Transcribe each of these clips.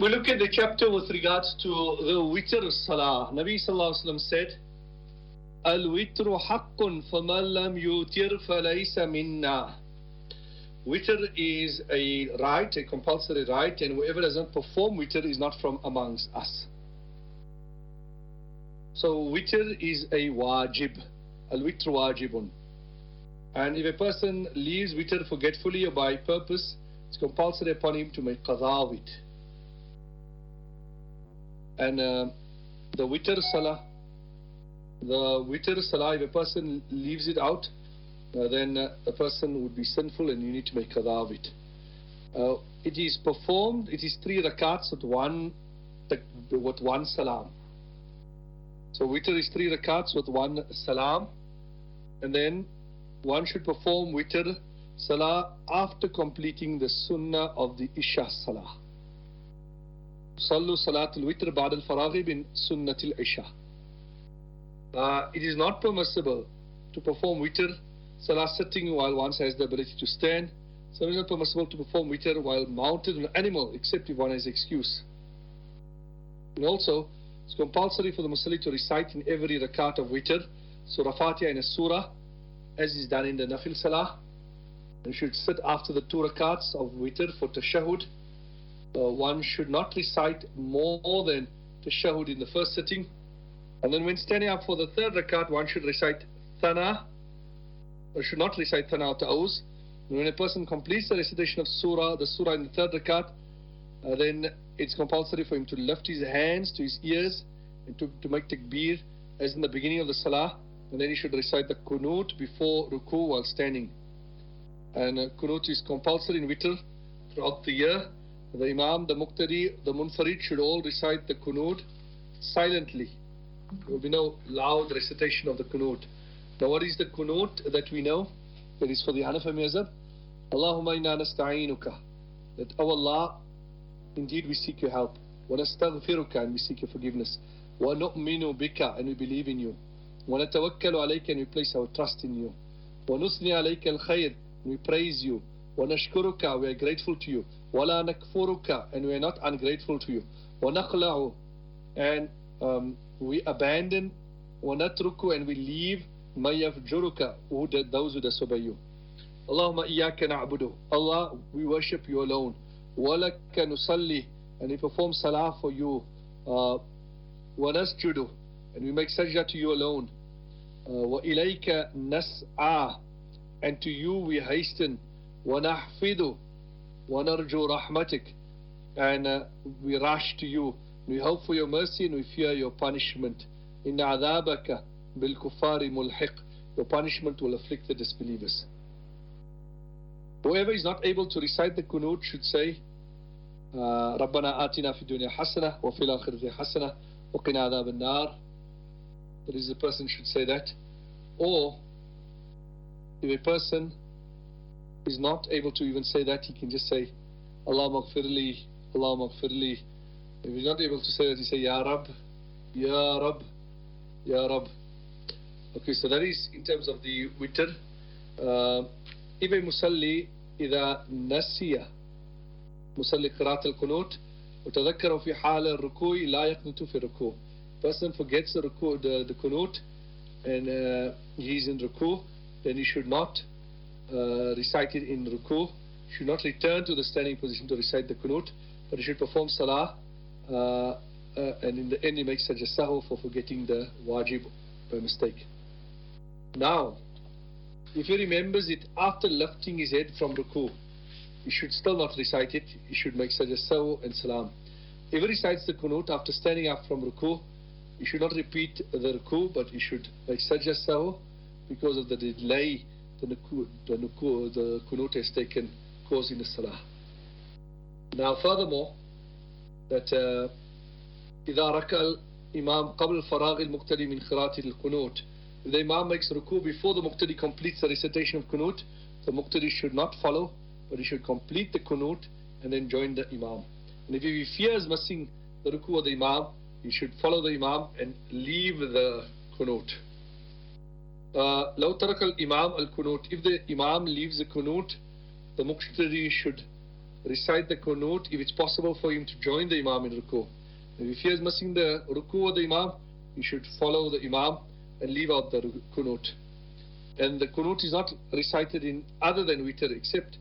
We look at the chapter with regards to the witr salah. Nabi sallallahu said, "Al-witru haqqun faman lam yutir falaysa minna." Witr is a right, a compulsory right, and whoever does not perform witr is not from amongst us. So witr is a wajib. Al-witr wajibun. And if a person leaves witr forgetfully or by purpose, it's compulsory upon him to make qadha it. And uh, the witr salah, the witr salah, if a person leaves it out, uh, then uh, the person would be sinful and you need to make qadha of it. Uh, it is performed, it is three rakats with one, with one salam. So witr is three rakats with one salam. And then one should perform witr salah after completing the sunnah of the isha salah. صلوا صلاة الوتر بعد الفراغ من سنة العشاء. Uh, it is not permissible to perform witr salah sitting while one has the ability to stand. So it is not permissible to perform witr while mounted on an animal except if one has excuse. And also, it's compulsory for the Muslim to recite in every rakat of witr Surah Fatiha in a surah as is done in the Nafil Salah. And should sit after the two rakats of witr for tashahud uh, one should not recite more than tashahud in the first sitting. And then when standing up for the third rakat, one should recite thana, or should not recite thana or ta'uz. When a person completes the recitation of surah, the surah in the third rakat, uh, then it's compulsory for him to lift his hands to his ears and to, to make takbir as in the beginning of the salah. And then he should recite the kunut before ruku while standing. And uh, kunut is compulsory in witr throughout the year the Imam, the Muqtadi, the Munfarid should all recite the Qunut silently. There will be no loud recitation of the Qunut. Now, what is the Qunut that we know? It is for the Hanafi Mazhab. Allahumma inna nasta'inuka. That, oh Allah, indeed we seek your help. Wa nastaghfiruka, and we seek your forgiveness. Wa nu'minu bika, and we believe in you. Wa natawakkalu alayka, and we place our trust in you. Wa nusni alayka al-khayr, we praise you. Wa nashkuruka, we are grateful to you. وَلَا نَكْفُرُكَ And we are not ungrateful to you. وَنَخْلَعُ And um, we abandon وَنَتْرُكُ And we leave مَا يَفْجُرُكَ Those who disobey you. اللهم إياك نعبد Allah, we worship you alone. وَلَكَ نُصَلِّي And we perform salah for you. Uh, وَنَسْجُدُ And we make sajda to you alone. Uh, وَإِلَيْكَ نَسْعَى And to you we hasten. وَنَحْفِدُ وَنَرْجُو رَحْمَتِكَ And uh, we rush to you. We hope for your mercy and we fear your punishment. إِنَّ عَذَابَكَ بِالْكُفَّارِ مُلْحِقٌ Your punishment will afflict the disbelievers. Whoever is not able to recite the kunut should say, ربنا آتنا في الدنيا حسنة وفي الآخرة حسنة وقنا عذاب النار. That is, the person should say that. Or, if a person is not able to even say that, he can just say, Allah maghfirli, Allah maghfirli. If he's not able to say that, he say, Ya Rab, Ya Rab, Ya Rab. Okay, so that is in terms of the witr. Uh, if a musalli إذا نسي مصلي قراءة القنوت وتذكر في حال الركوع لا يقنط في الركوع person forgets the, ruku, the, the kunut and uh, he's in ruku then he should not uh, recited in ruku should not return to the standing position to recite the kunut, but he should perform salah, uh, uh, and in the end he makes sajda sahu for forgetting the wajib by mistake. Now, if he remembers it after lifting his head from ruku, he should still not recite it, he should make sajda sahu and salam. If he recites the kunut after standing up from ruku, he should not repeat the ruku, but he should make sajda sahu because of the delay the, nuku, the, nuku, the kunut has taken course in the salah. Now, furthermore, that إذا ركع الإمام قبل الفراغ المقتدي من قراءة القنوت if the Imam makes ruku before the Muqtadi completes the recitation of Qunut, the Muqtadi should not follow, but he should complete the Qunut and then join the Imam. And if he fears missing the ruku of the Imam, he should follow the Imam and leave the Qunut. لو ترك الإمام الكنوت if the Imam leaves the kunut the muqtadi should recite the kunut if it's possible for him to join the Imam in ruku. If he is missing the ruku of the Imam, he should follow the Imam and leave out the kunut. And the kunut is not recited in other than witr except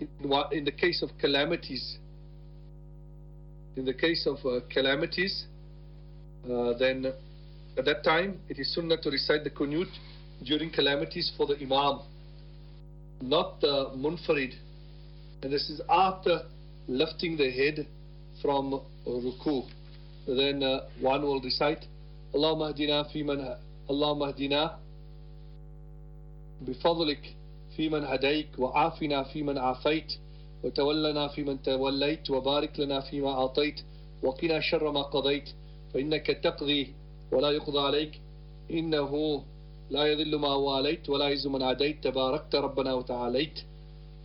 in, in the case of calamities. In the case of uh, calamities, uh, then at that time it is sunnah to recite the kunut During calamities for the Imam, not the munfarid. And this is after lifting the head from ruku. Then uh, one will recite, Allahumma hdina fi man, Allahumma hdina بفضلك في من هديت وعافنا في من عافيت وتولنا في من توليت وبارك لنا فيما أعطيت وقنا شر ما قضيت فإنك تقضي ولا يقضى عليك إنه لا يذل ما واليت ولا يعز من عاديت تباركت ربنا وتعاليت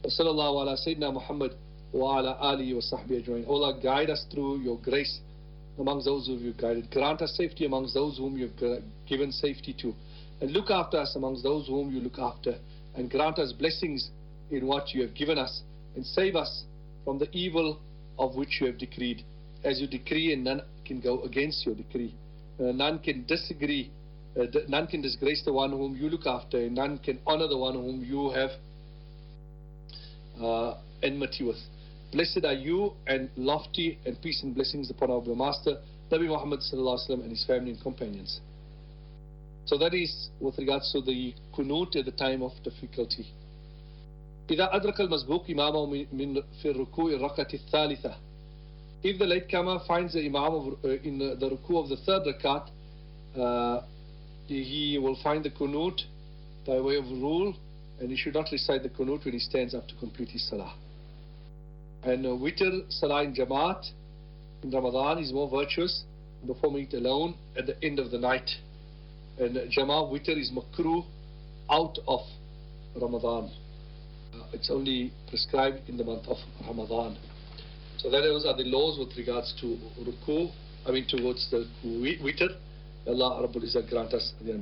وصلى الله على سيدنا محمد وعلى آله وصحبه أجمعين Allah guide us through your grace amongst those who you've guided grant us safety amongst those whom you've given safety to and look after us amongst those whom you look after and grant us blessings in what you have given us and save us from the evil of which you have decreed as you decree and none can go against your decree uh, none can disagree uh, none can disgrace the one whom you look after and none can honor the one whom you have uh, enmity with blessed are you and lofty and peace and blessings upon our master Nabi Muhammad and his family and companions so that is with regards to the kunut at the time of difficulty. إذا أدرك المسبوق إمامه من في الركوع الركعة الثالثة If the latecomer finds the imam of, uh, in the ruku of the third rakat, uh, he will find the kunut by way of rule, and he should not recite the kunut when he stands up to complete his salah. And uh, witr salah in jamaat in Ramadan is more virtuous than performing it alone at the end of the night. And Jama witr is makruh out of Ramadan. Uh, it's only prescribed in the month of Ramadan. So those are the laws with regards to ruku, I mean towards the witr. الله رب العزة جرانت اس دينا